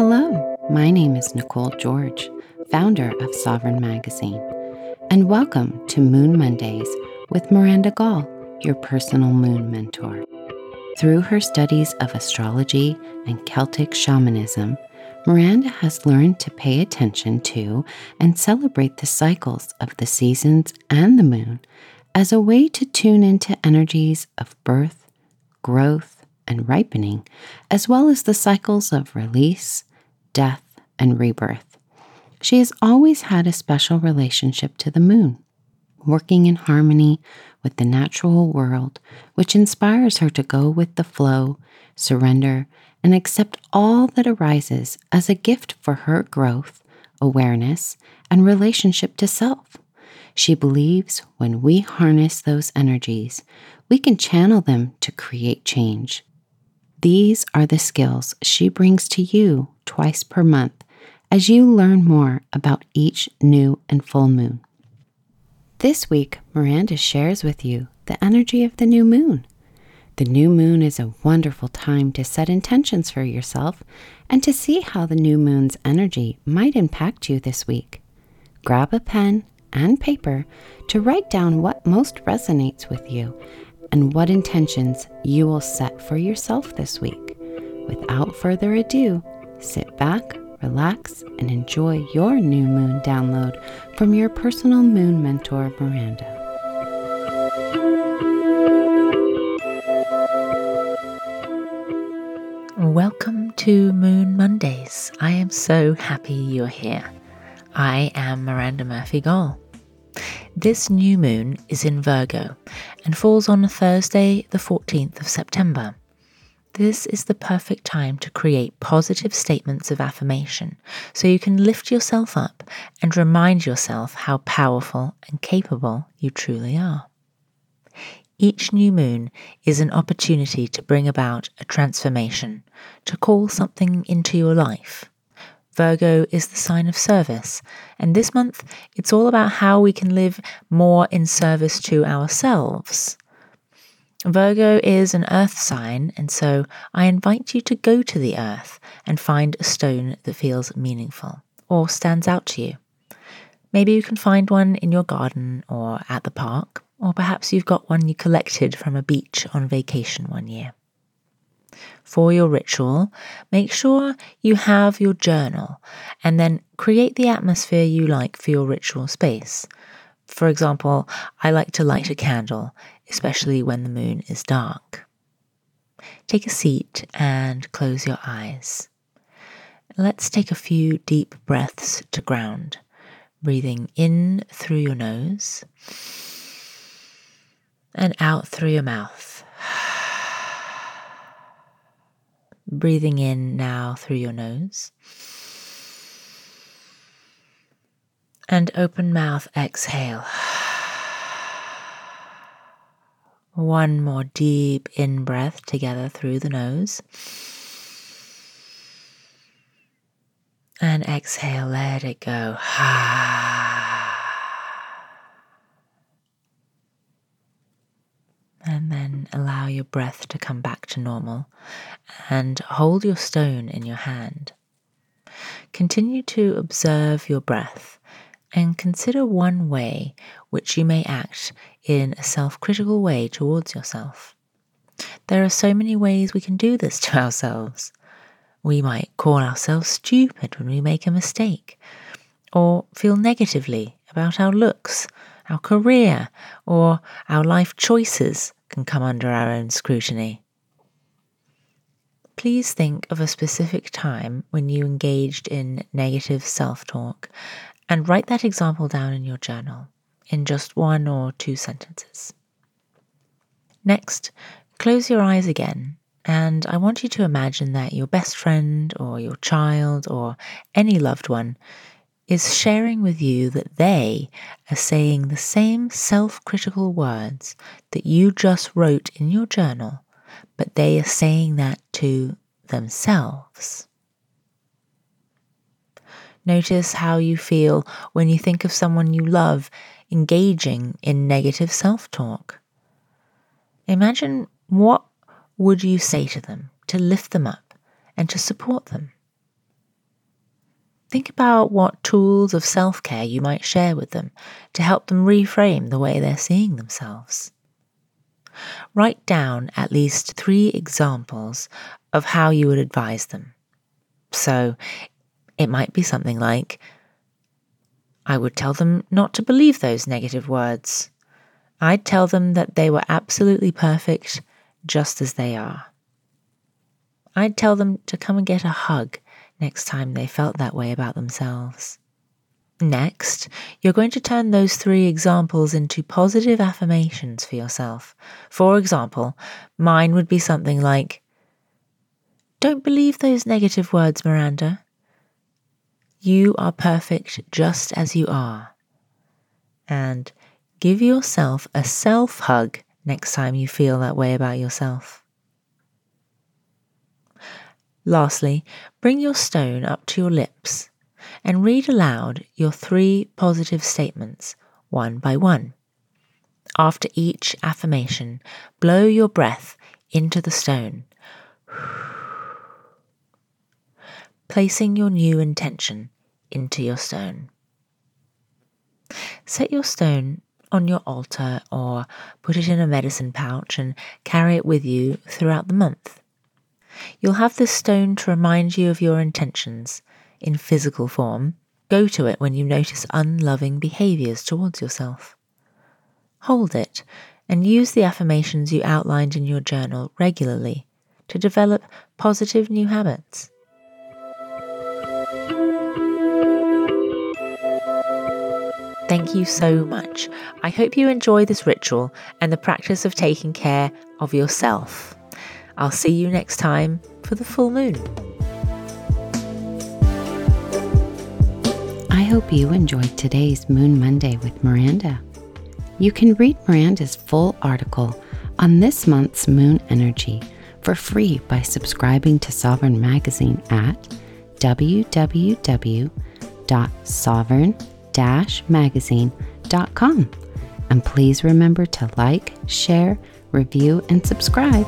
Hello, my name is Nicole George, founder of Sovereign Magazine, and welcome to Moon Mondays with Miranda Goll, your personal moon mentor. Through her studies of astrology and Celtic shamanism, Miranda has learned to pay attention to and celebrate the cycles of the seasons and the moon as a way to tune into energies of birth, growth, and ripening, as well as the cycles of release, death, and rebirth. She has always had a special relationship to the moon, working in harmony with the natural world, which inspires her to go with the flow, surrender, and accept all that arises as a gift for her growth, awareness, and relationship to self. She believes when we harness those energies, we can channel them to create change. These are the skills she brings to you twice per month as you learn more about each new and full moon. This week, Miranda shares with you the energy of the new moon. The new moon is a wonderful time to set intentions for yourself and to see how the new moon's energy might impact you this week. Grab a pen and paper to write down what most resonates with you and what intentions you will set for yourself this week. Without further ado, sit back, relax, and enjoy your new moon download from your personal moon mentor, Miranda. Welcome to Moon Mondays. I am so happy you're here. I am Miranda Murphy Goll. This new moon is in Virgo and falls on Thursday, the 14th of September. This is the perfect time to create positive statements of affirmation so you can lift yourself up and remind yourself how powerful and capable you truly are. Each new moon is an opportunity to bring about a transformation, to call something into your life Virgo is the sign of service. And this month, it's all about how we can live more in service to ourselves. Virgo is an earth sign, and so I invite you to go to the earth and find a stone that feels meaningful or stands out to you. Maybe you can find one in your garden or at the park, or perhaps you've got one you collected from a beach on vacation one year for your ritual, make sure you have your journal and then create the atmosphere you like for your ritual space. For example, I like to light a candle, especially when the moon is dark. Take a seat and close your eyes. Let's take a few deep breaths to ground, breathing in through your nose and out through your mouth. Breathing in now through your nose. And open mouth, exhale. One more deep in breath together through the nose. And exhale, let it go. Ah. And then allow your breath to come back to normal and hold your stone in your hand. Continue to observe your breath and consider one way which you may act in a self critical way towards yourself. There are so many ways we can do this to ourselves. We might call ourselves stupid when we make a mistake, or feel negatively about our looks, our career, or our life choices can come under our own scrutiny. Please think of a specific time when you engaged in negative self talk and write that example down in your journal in just one or two sentences. Next, close your eyes again, and I want you to imagine that your best friend or your child or any loved one is sharing with you that they are saying the same self critical words that you just wrote in your journal, but they are saying that to themselves. Notice how you feel when you think of someone you love engaging in negative self talk. Imagine what would you say to them to lift them up and to support them. Think about what tools of self care you might share with them to help them reframe the way they're seeing themselves. Write down at least three examples of how you would advise them. So it might be something like I would tell them not to believe those negative words. I'd tell them that they were absolutely perfect just as they are. I'd tell them to come and get a hug next time they felt that way about themselves. Next, you're going to turn those three examples into positive affirmations for yourself. For example, mine would be something like Don't believe those negative words, Miranda. You are perfect just as you are. And give yourself a self hug next time you feel that way about yourself. Lastly, bring your stone up to your lips and read aloud your three positive statements one by one. After each affirmation, blow your breath into the stone, placing your new intention into your stone. Set your stone on your altar or put it in a medicine pouch and carry it with you throughout the month. You'll have this stone to remind you of your intentions in physical form. Go to it when you notice unloving behaviors towards yourself. Hold it and use the affirmations you outlined in your journal regularly to develop positive new habits. Thank you so much. I hope you enjoy this ritual and the practice of taking care of yourself. I'll see you next time for the full moon. I hope you enjoyed today's Moon Monday with Miranda. You can read Miranda's full article on this month's moon energy for free by subscribing to Sovereign Magazine at www.sovereign-magazine.com. And please remember to like, share, review, and subscribe.